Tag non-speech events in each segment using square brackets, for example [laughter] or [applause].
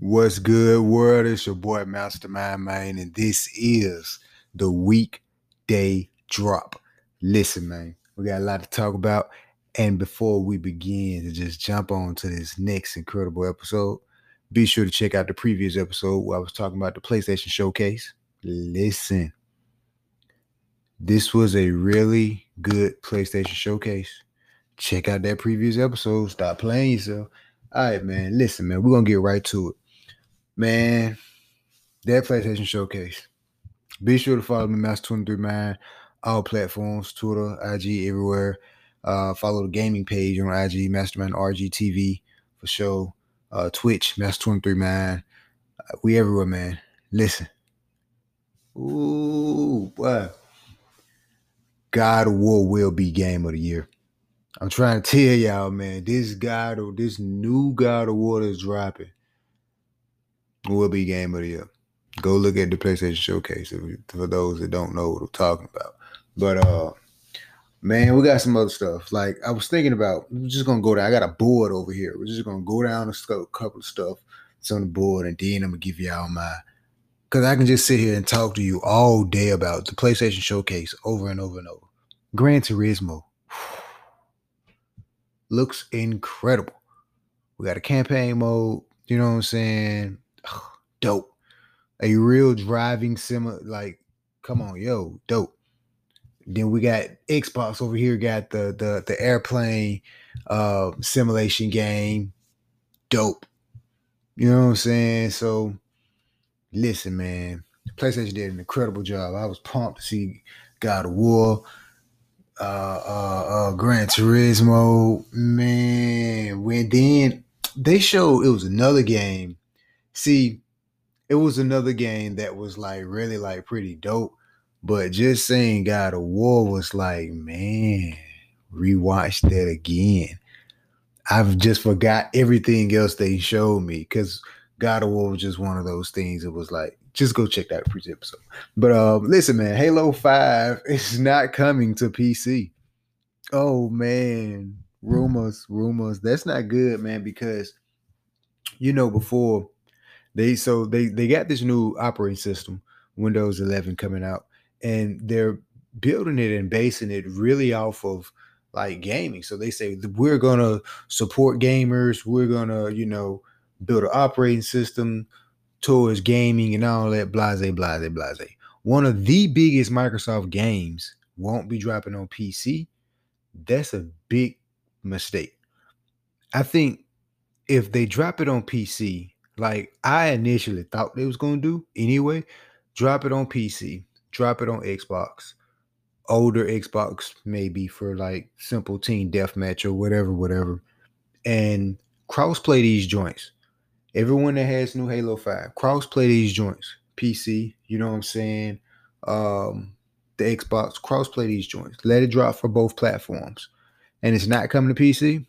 What's good, world? It's your boy Mastermind Man, and this is the weekday drop. Listen, man, we got a lot to talk about. And before we begin to just jump on to this next incredible episode, be sure to check out the previous episode where I was talking about the PlayStation Showcase. Listen, this was a really good PlayStation Showcase. Check out that previous episode. Stop playing yourself. All right, man. Listen, man, we're going to get right to it. Man, that PlayStation Showcase. Be sure to follow me, Master23 Mind, all platforms, Twitter, IG, everywhere. Uh, follow the gaming page on IG, Mastermind RGTV for sure. Uh, Twitch, Master23 Mind. Uh, we everywhere, man. Listen. Ooh, boy. God of War will be game of the year. I'm trying to tell y'all, man, this God of this new God of War is dropping will be game of the year. Go look at the PlayStation Showcase for those that don't know what I'm talking about. But uh man, we got some other stuff. Like I was thinking about, we're just gonna go down. I got a board over here. We're just gonna go down a couple of stuff that's on the board, and then I'm gonna give y'all my because I can just sit here and talk to you all day about the PlayStation Showcase over and over and over. Gran Turismo looks incredible. We got a campaign mode, you know what I'm saying? [sighs] dope. A real driving sim like come on, yo, dope. Then we got Xbox over here, got the the the airplane uh simulation game. Dope. You know what I'm saying? So listen, man. PlayStation did an incredible job. I was pumped to see God of War, uh, uh, uh, Gran Turismo. Man, when then they showed it was another game. See, it was another game that was like really like pretty dope. But just saying God of War was like, man, rewatch that again. I've just forgot everything else they showed me because God of War was just one of those things. It was like, just go check that previous episode. But um, listen, man, Halo 5 [laughs] is not coming to PC. Oh man, rumors, rumors. That's not good, man, because you know, before they so they they got this new operating system, Windows 11 coming out, and they're building it and basing it really off of like gaming. So they say we're gonna support gamers, we're gonna, you know, build an operating system towards gaming and all that, blase, blase, blase. One of the biggest Microsoft games won't be dropping on PC. That's a big mistake. I think if they drop it on PC, like I initially thought they was gonna do anyway. Drop it on PC, drop it on Xbox, older Xbox maybe for like simple team deathmatch or whatever, whatever, and crossplay these joints. Everyone that has new Halo 5, crossplay these joints. PC, you know what I'm saying? Um, the Xbox, crossplay these joints. Let it drop for both platforms. And it's not coming to PC.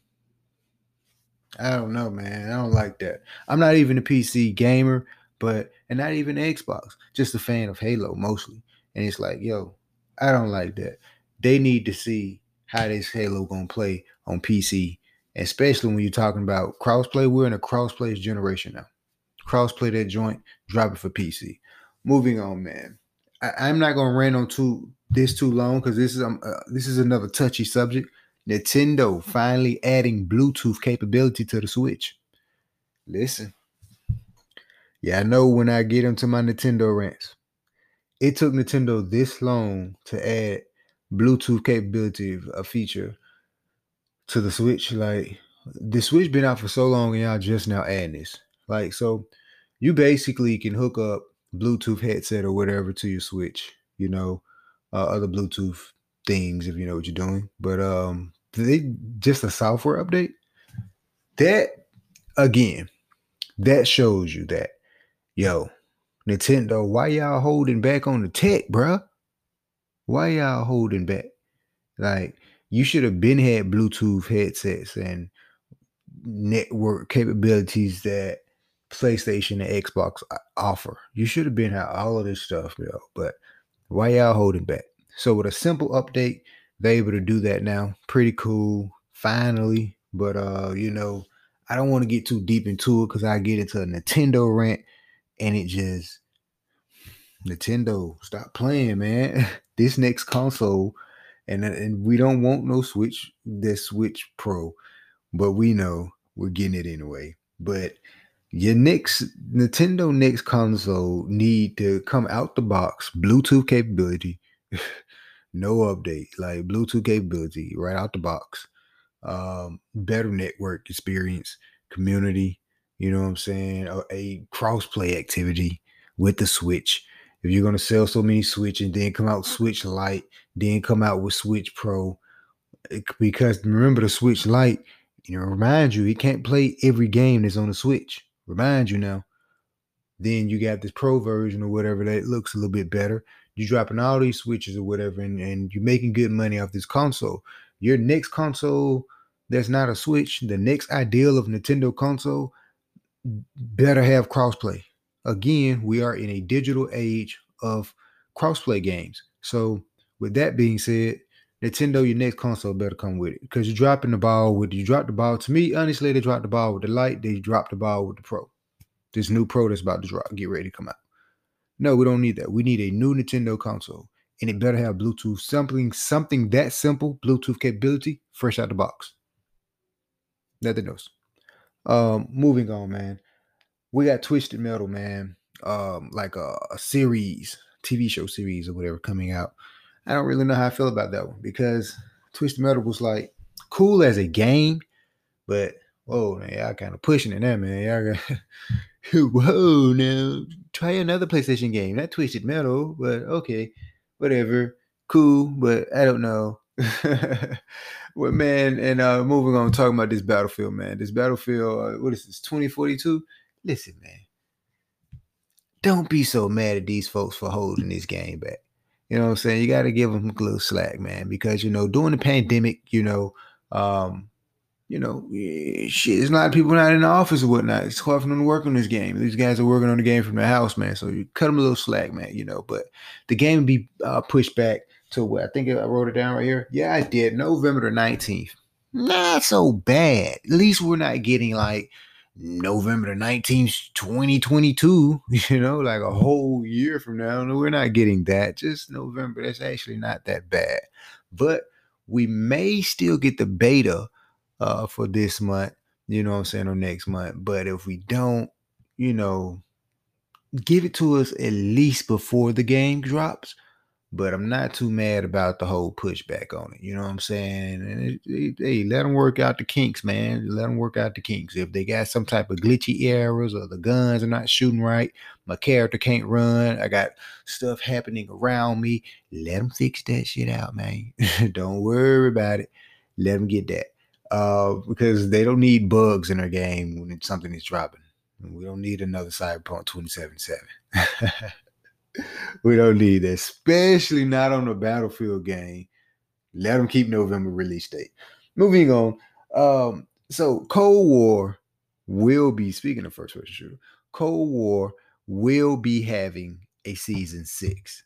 I don't know, man. I don't like that. I'm not even a PC gamer, but and not even Xbox. Just a fan of Halo mostly. And it's like, yo, I don't like that. They need to see how this Halo gonna play on PC, especially when you're talking about crossplay. We're in a crossplay generation now. Crossplay that joint, drop it for PC. Moving on, man. I, am not gonna rant on too this too long because this is um, uh, this is another touchy subject. Nintendo finally adding Bluetooth capability to the Switch. Listen, yeah, I know when I get into my Nintendo rants, it took Nintendo this long to add Bluetooth capability, a feature to the Switch. Like the Switch been out for so long, and y'all just now adding this. Like so, you basically can hook up Bluetooth headset or whatever to your Switch. You know, uh, other Bluetooth things if you know what you're doing. But um, they just a software update. That again, that shows you that yo, Nintendo, why y'all holding back on the tech, bruh? Why y'all holding back? Like you should have been had Bluetooth headsets and network capabilities that PlayStation and Xbox offer. You should have been had all of this stuff, yo. But why y'all holding back? So with a simple update, they able to do that now. Pretty cool. Finally. But uh, you know, I don't want to get too deep into it because I get into a Nintendo rant and it just Nintendo, stop playing, man. [laughs] this next console, and and we don't want no Switch, this Switch Pro, but we know we're getting it anyway. But your next Nintendo next console need to come out the box, Bluetooth capability, [laughs] no update, like Bluetooth capability right out the box. Um, better network experience, community, you know what I'm saying? A, a crossplay activity with the Switch. If you're gonna sell so many Switch and then come out Switch Lite, then come out with Switch Pro, it, because remember the Switch Lite, you know, remind you, it can't play every game that's on the Switch. Remind you now. Then you got this Pro version or whatever that looks a little bit better. You're dropping all these switches or whatever, and, and you're making good money off this console. Your next console that's not a Switch, the next ideal of Nintendo console better have crossplay. Again, we are in a digital age of crossplay games. So, with that being said, Nintendo, your next console better come with it because you're dropping the ball with you drop the ball. To me, honestly, they dropped the ball with the Lite. They dropped the ball with the Pro. This new Pro that's about to drop, get ready to come out. No, we don't need that. We need a new Nintendo console, and it better have Bluetooth something something that simple Bluetooth capability fresh out the box. Nothing else. Um, moving on, man. We got Twisted Metal, man. Um, like a, a series, TV show series or whatever coming out. I don't really know how I feel about that one because Twisted Metal was like cool as a game, but whoa, man, y'all kind of pushing it there, man. Y'all got [laughs] whoa now. Try another PlayStation game, not Twisted Metal, but okay, whatever. Cool, but I don't know. [laughs] well, man, and uh moving on, talking about this battlefield, man. This battlefield, uh, what is this, 2042? Listen, man. Don't be so mad at these folks for holding this game back. You know what I'm saying? You got to give them a little slack, man, because you know during the pandemic, you know, um, you know, eh, shit, there's a lot of people not in the office or whatnot. It's hard for them to work on this game. These guys are working on the game from their house, man. So you cut them a little slack, man. You know, but the game be uh, pushed back to what I think I wrote it down right here. Yeah, I did. November the 19th. Not so bad. At least we're not getting like November the 19th, 2022, [laughs] you know, like a whole year from now. No, we're not getting that. Just November. That's actually not that bad. But we may still get the beta uh, for this month, you know what I'm saying, or next month. But if we don't, you know, give it to us at least before the game drops but I'm not too mad about the whole pushback on it. You know what I'm saying? And it, hey, let them work out the kinks, man. Let them work out the kinks. If they got some type of glitchy errors or the guns are not shooting right, my character can't run, I got stuff happening around me, let them fix that shit out, man. [laughs] don't worry about it. Let them get that. Uh, because they don't need bugs in their game when something is dropping. We don't need another Cyberpunk 2077. [laughs] we don't need that, especially not on a battlefield game. Let them keep November release date. Moving on. Um, so Cold War will be speaking of first person shooter. Cold War will be having a season six.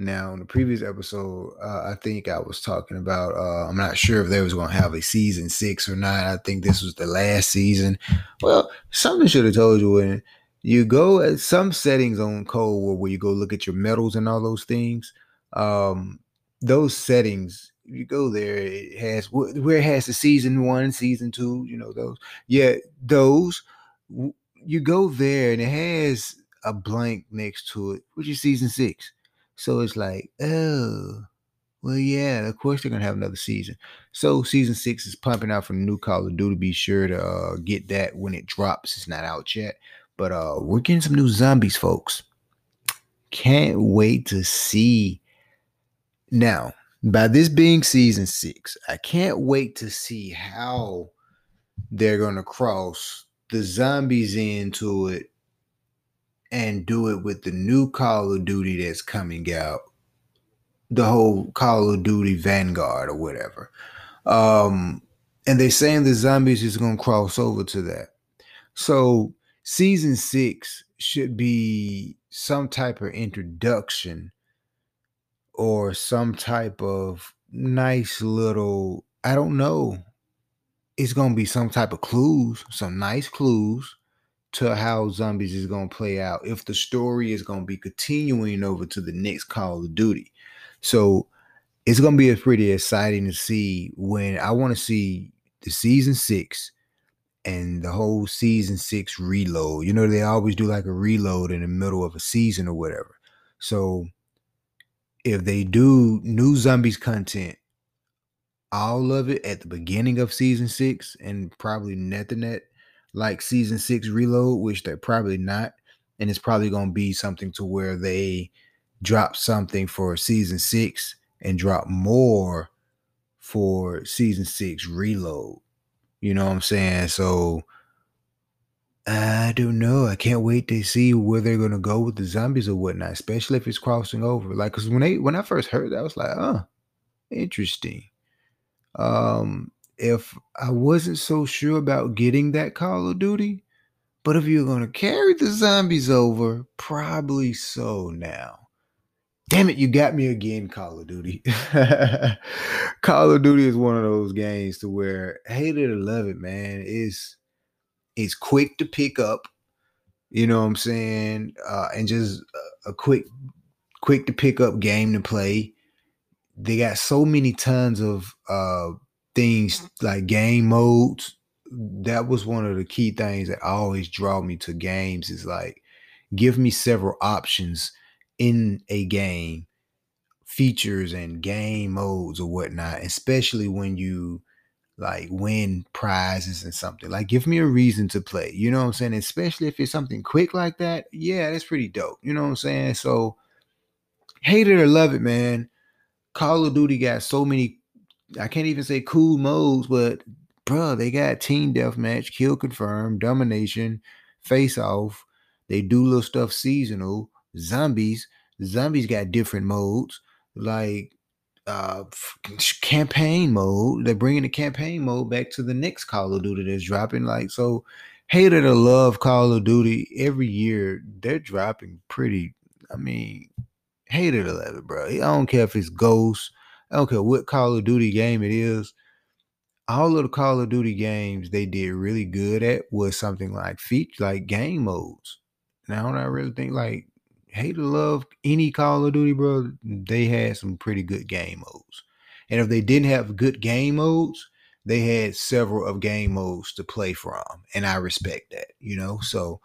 Now, in the previous episode, uh, I think I was talking about. Uh, I'm not sure if they was going to have a season six or not. I think this was the last season. Well, something should have told you when you go at some settings on Cold War where you go look at your medals and all those things. Um, those settings, you go there, it has where it has the season one, season two, you know, those. Yeah, those you go there and it has a blank next to it, which is season six. So it's like, oh, well, yeah, of course they're gonna have another season. So season six is pumping out from the new Call of Duty. Be sure to uh, get that when it drops. It's not out yet. But uh we're getting some new zombies, folks. Can't wait to see. Now, by this being season six, I can't wait to see how they're gonna cross the zombies into it and do it with the new Call of Duty that's coming out. The whole Call of Duty Vanguard or whatever. Um, and they're saying the zombies is gonna cross over to that. So season six should be some type of introduction or some type of nice little, I don't know it's gonna be some type of clues, some nice clues to how zombies is gonna play out if the story is gonna be continuing over to the next Call of Duty. So it's gonna be a pretty exciting to see when I want to see the season six and the whole season six reload. You know, they always do like a reload in the middle of a season or whatever. So if they do new zombies content, all of it at the beginning of season six and probably nothing that like season six reload, which they're probably not. And it's probably gonna be something to where they drop something for season six and drop more for season six reload. You know what I'm saying? So I don't know. I can't wait to see where they're gonna go with the zombies or whatnot, especially if it's crossing over. Like, cause when they when I first heard that, I was like, oh, interesting. Um, if I wasn't so sure about getting that Call of Duty, but if you're gonna carry the zombies over, probably so now. Damn it, you got me again, Call of Duty. [laughs] Call of Duty is one of those games to where hate it or love it, man. It's it's quick to pick up, you know what I'm saying, uh, and just a, a quick, quick to pick up game to play. They got so many tons of uh, things like game modes. That was one of the key things that always draw me to games. Is like give me several options in a game features and game modes or whatnot, especially when you like win prizes and something. Like give me a reason to play. You know what I'm saying? Especially if it's something quick like that. Yeah, that's pretty dope. You know what I'm saying? So hate it or love it, man. Call of Duty got so many, I can't even say cool modes, but bro, they got team deathmatch, kill confirmed, domination, face off. They do little stuff seasonal zombies. Zombies got different modes like uh campaign mode. They're bringing the campaign mode back to the next Call of Duty that's dropping. Like so, hater or love Call of Duty every year. They're dropping pretty. I mean, hated or love it, bro. I don't care if it's Ghost. I don't care what Call of Duty game it is. All of the Call of Duty games they did really good at was something like feature, like game modes. Now I really think like hate to love any Call of Duty, bro, they had some pretty good game modes. And if they didn't have good game modes, they had several of game modes to play from. And I respect that, you know? So,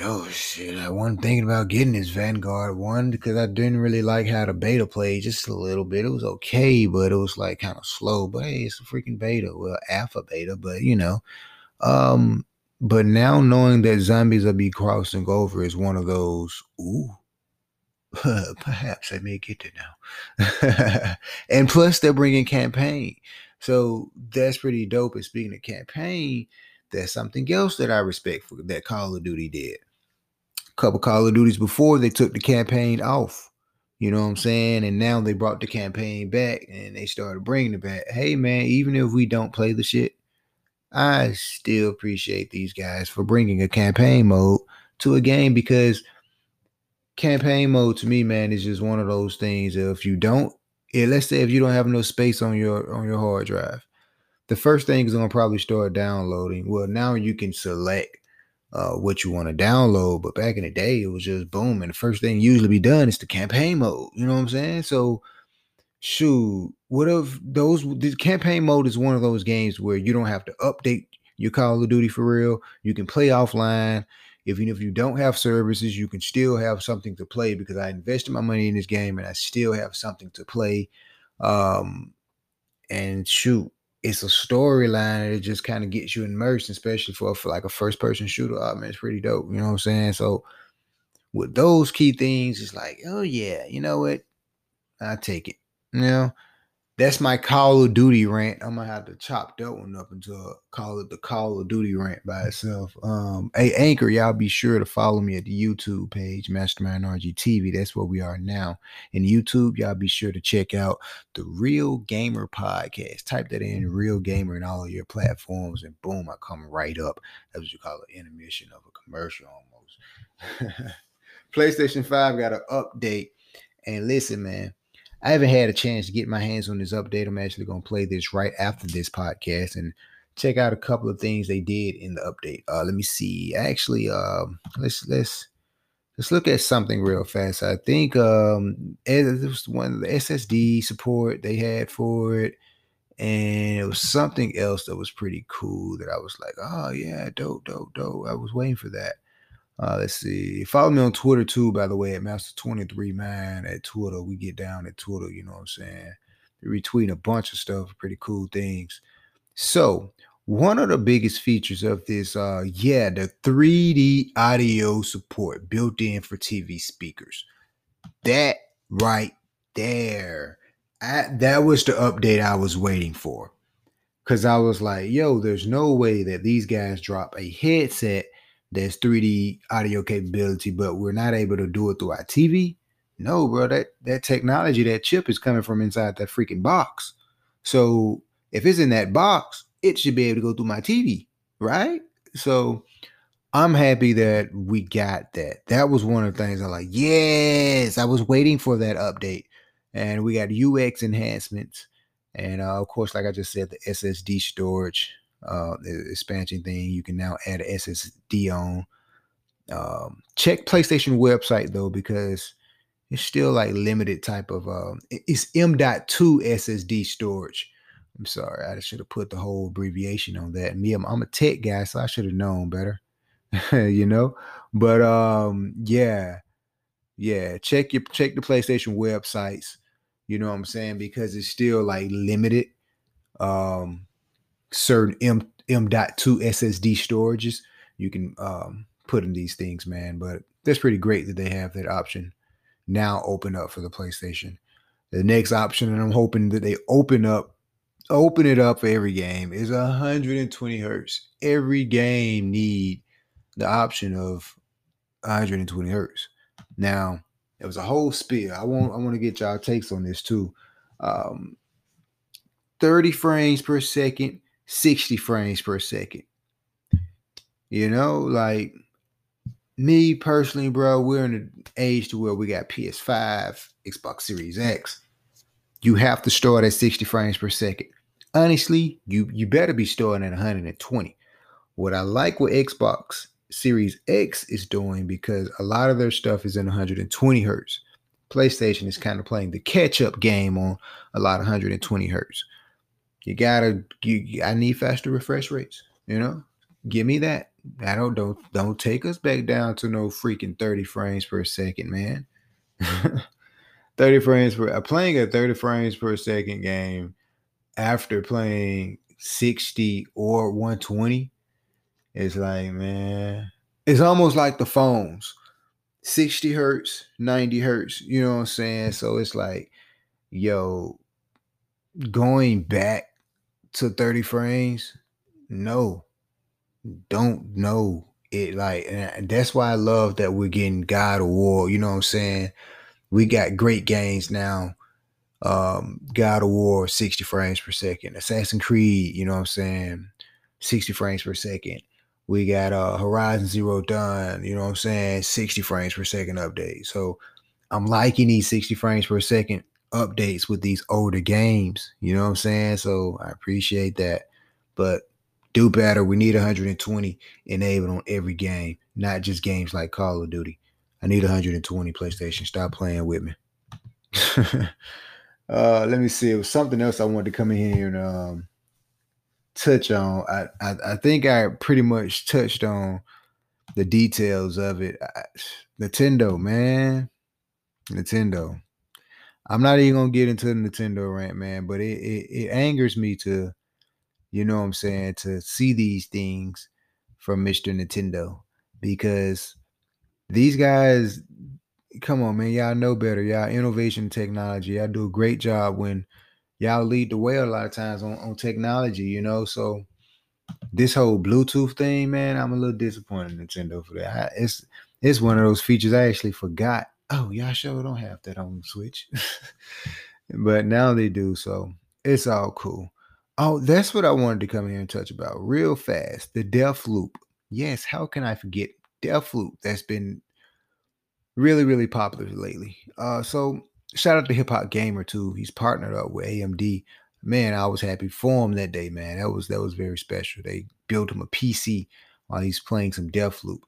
yo, shit, I wasn't thinking about getting this Vanguard one because I didn't really like how the beta played just a little bit. It was okay, but it was like kind of slow. But hey, it's a freaking beta. Well, alpha beta, but you know. Um, but now knowing that zombies will be crossing over is one of those, ooh, [laughs] perhaps I may get it now. [laughs] and plus, they're bringing campaign. So that's pretty dope. And speaking of campaign, that's something else that I respect for that Call of Duty did. Couple Call of Duties before they took the campaign off. You know what I'm saying? And now they brought the campaign back and they started bringing it back. Hey, man, even if we don't play the shit, I still appreciate these guys for bringing a campaign mode to a game because campaign mode to me, man, is just one of those things. If you don't, let's say if you don't have no space on your on your hard drive, the first thing is gonna probably start downloading. Well, now you can select uh, what you want to download, but back in the day, it was just boom, and the first thing usually be done is the campaign mode. You know what I'm saying? So shoot, what if those the campaign mode is one of those games where you don't have to update your Call of Duty for real. You can play offline. Even if you don't have services, you can still have something to play because I invested my money in this game and I still have something to play. Um, and shoot, it's a storyline that just kind of gets you immersed, especially for, for like a first person shooter. Oh man, it's pretty dope. You know what I'm saying? So with those key things, it's like, oh yeah, you know what? I take it. You know, that's my Call of Duty rant. I'm gonna have to chop that one up into a, call it the Call of Duty rant by itself. Um, hey Anchor, y'all be sure to follow me at the YouTube page, Mastermind RG TV. That's where we are now. In YouTube, y'all be sure to check out the Real Gamer Podcast. Type that in, Real Gamer, in all of your platforms, and boom, I come right up. That's what you call an intermission of a commercial almost. [laughs] PlayStation 5 got an update. And listen, man, I haven't had a chance to get my hands on this update. I'm actually going to play this right after this podcast and check out a couple of things they did in the update. Uh, let me see. Actually, um, let's let's let's look at something real fast. I think um, it was one of the SSD support they had for it, and it was something else that was pretty cool. That I was like, oh yeah, dope, dope, dope. I was waiting for that. Uh, let's see. Follow me on Twitter too, by the way, at Master23 Mind at Twitter. We get down at Twitter, you know what I'm saying? Retweeting a bunch of stuff, pretty cool things. So, one of the biggest features of this, uh, yeah, the 3D audio support built in for TV speakers. That right there. I, that was the update I was waiting for. Cause I was like, yo, there's no way that these guys drop a headset there's 3D audio capability, but we're not able to do it through our TV. No, bro, that that technology, that chip is coming from inside that freaking box. So if it's in that box, it should be able to go through my TV, right? So I'm happy that we got that. That was one of the things I like. Yes, I was waiting for that update, and we got UX enhancements, and uh, of course, like I just said, the SSD storage uh, expansion thing. You can now add SSD on. Um, check PlayStation website though because it's still like limited type of um, it's M.2 SSD storage. I'm sorry, I should have put the whole abbreviation on that. Me, I'm, I'm a tech guy, so I should have known better. [laughs] you know, but um, yeah, yeah. Check your check the PlayStation websites. You know what I'm saying because it's still like limited. Um, certain M M.2 SSD storages you can um, put in these things, man. But that's pretty great that they have that option now open up for the PlayStation. The next option, and I'm hoping that they open up, open it up for every game, is 120 hertz. Every game need the option of 120 hertz. Now, it was a whole spiel. I want I want to get y'all takes on this too. Um, 30 frames per second 60 frames per second. You know, like me personally, bro, we're in an age to where we got PS5, Xbox Series X. You have to start at 60 frames per second. Honestly, you you better be starting at 120. What I like with Xbox Series X is doing because a lot of their stuff is in 120 hertz. PlayStation is kind of playing the catch-up game on a lot of 120 hertz. You gotta. You, I need faster refresh rates. You know, give me that. I don't don't don't take us back down to no freaking thirty frames per second, man. [laughs] thirty frames per. Uh, playing a thirty frames per second game after playing sixty or one twenty is like, man, it's almost like the phones. 60 hertz, 90 hertz, you know what I'm saying? So it's like, yo, going back to 30 frames, no, don't know it. Like, and that's why I love that we're getting God of War. You know what I'm saying? We got great games now. Um, God of War, 60 frames per second. Assassin's Creed, you know what I'm saying? 60 frames per second. We got uh Horizon Zero Dawn, you know what I'm saying? 60 frames per second update. So I'm liking these 60 frames per second updates with these older games. You know what I'm saying? So I appreciate that. But do better. We need 120 enabled on every game, not just games like Call of Duty. I need 120 PlayStation. Stop playing with me. [laughs] uh, let me see. It was something else I wanted to come in here and um, touch on. I, I, I think I pretty much touched on the details of it. I, Nintendo, man, Nintendo. I'm not even gonna get into the Nintendo rant, man, but it, it, it angers me to, you know what I'm saying, to see these things from Mr. Nintendo because these guys, come on, man, y'all know better. Y'all innovation technology. Y'all do a great job when y'all lead the way a lot of times on, on technology, you know. So this whole Bluetooth thing, man, I'm a little disappointed in Nintendo for that. I, it's it's one of those features I actually forgot oh, y'all sure don't have that on Switch. [laughs] but now they do, so it's all cool. Oh, that's what I wanted to come here and touch about real fast. The Deathloop. Yes, how can I forget Deathloop? That's been really, really popular lately. Uh, so shout out to Hip Hop Gamer too. He's partnered up with AMD. Man, I was happy for him that day, man. That was that was very special. They built him a PC while he's playing some Deathloop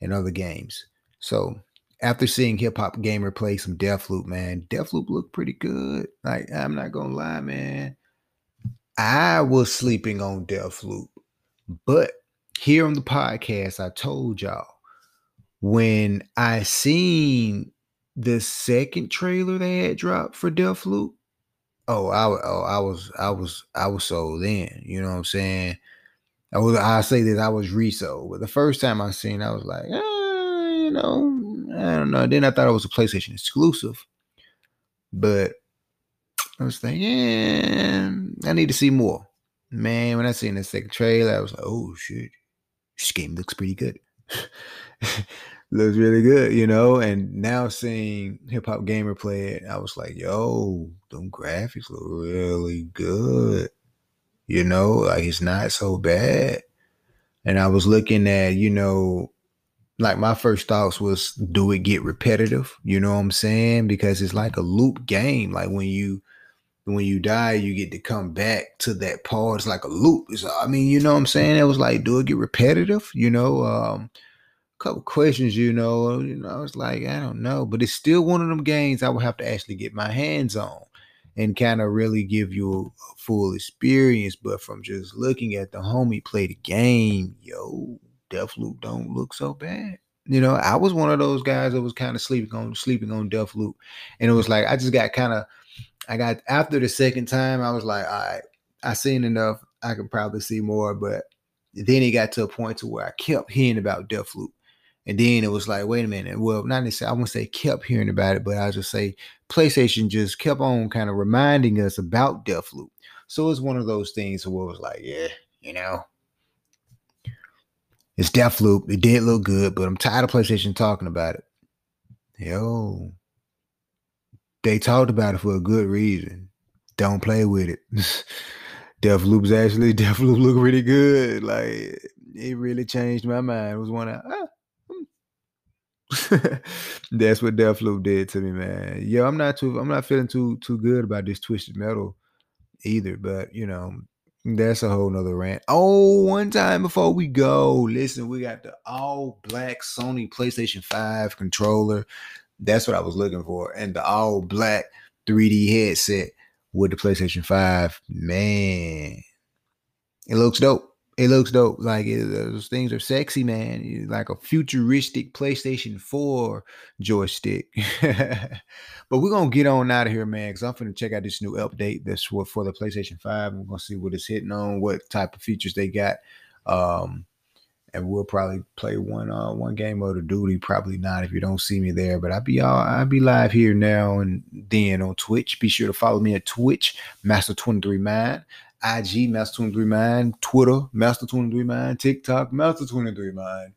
and other games. So after seeing Hip Hop Gamer play some Deathloop, man, Deathloop looked pretty good. Like I'm not gonna lie, man. I was sleeping on Deathloop, but here on the podcast, I told y'all when I seen the second trailer they had dropped for Deathloop, oh, I, oh, I was, I was, I was sold in. You know what I'm saying? I was, I say that I was resold, but the first time I seen, I was like, eh, you know, I don't know. Then I thought it was a PlayStation exclusive, but I was thinking, yeah, I need to see more. Man, when I seen the second trailer, I was like, oh shit, this game looks pretty good. [laughs] looks really good, you know. And now seeing Hip Hop Gamer play it, I was like, yo, them graphics look really good. You know, like it's not so bad. And I was looking at, you know, like my first thoughts was, do it get repetitive? You know what I'm saying? Because it's like a loop game. Like when you when you die, you get to come back to that part. It's like a loop. I mean, you know what I'm saying? It was like, do it get repetitive? You know, um, a couple questions, you know, you know, I was like, I don't know, but it's still one of them games I would have to actually get my hands on and kind of really give you a, a full experience. But from just looking at the homie play the game, yo, Deathloop don't look so bad. You know, I was one of those guys that was kind of sleeping on sleeping on Deathloop, and it was like I just got kind of I got after the second time, I was like, all right, I seen enough. I could probably see more, but then it got to a point to where I kept hearing about Deathloop. And then it was like, wait a minute. Well, not necessarily, I won't say kept hearing about it, but I'll just say PlayStation just kept on kind of reminding us about Deathloop. So it's one of those things where it was like, yeah, you know, it's Deathloop. It did look good, but I'm tired of PlayStation talking about it. Yo, they talked about it for a good reason. Don't play with it. [laughs] Deathloop's actually [laughs] Deathloop look really good. Like it really changed my mind. It was one of ah, hmm. [laughs] that's what Deathloop did to me, man. Yo, I'm not too I'm not feeling too too good about this twisted metal either, but you know, that's a whole nother rant. Oh, one time before we go, listen, we got the all black Sony PlayStation 5 controller. That's what I was looking for. And the all black 3D headset with the PlayStation 5. Man, it looks dope. It looks dope. Like it, those things are sexy, man. Like a futuristic PlayStation 4 joystick. [laughs] but we're gonna get on out of here, man, because I'm gonna check out this new update that's for, for the PlayStation 5. We're gonna see what it's hitting on, what type of features they got. Um, and we'll probably play one uh one game of the duty. Probably not if you don't see me there, but I'll be all I'll be live here now and then on Twitch. Be sure to follow me at Twitch, Master 23 Mind, IG Master 23 Mind, Twitter, Master 23 Mind, TikTok, Master 23 Mind.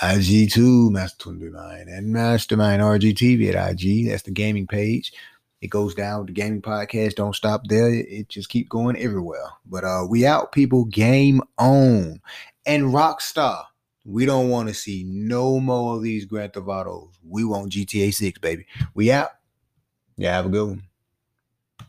IG2, Master 23 Mind, and Mastermind RGTV at IG. That's the gaming page. It goes down the gaming podcast. Don't stop there. It just keep going everywhere. But uh we out, people. Game on and Rockstar. We don't want to see no more of these Grand Theft Autos. We want GTA 6, baby. We out. Yeah, have a good one.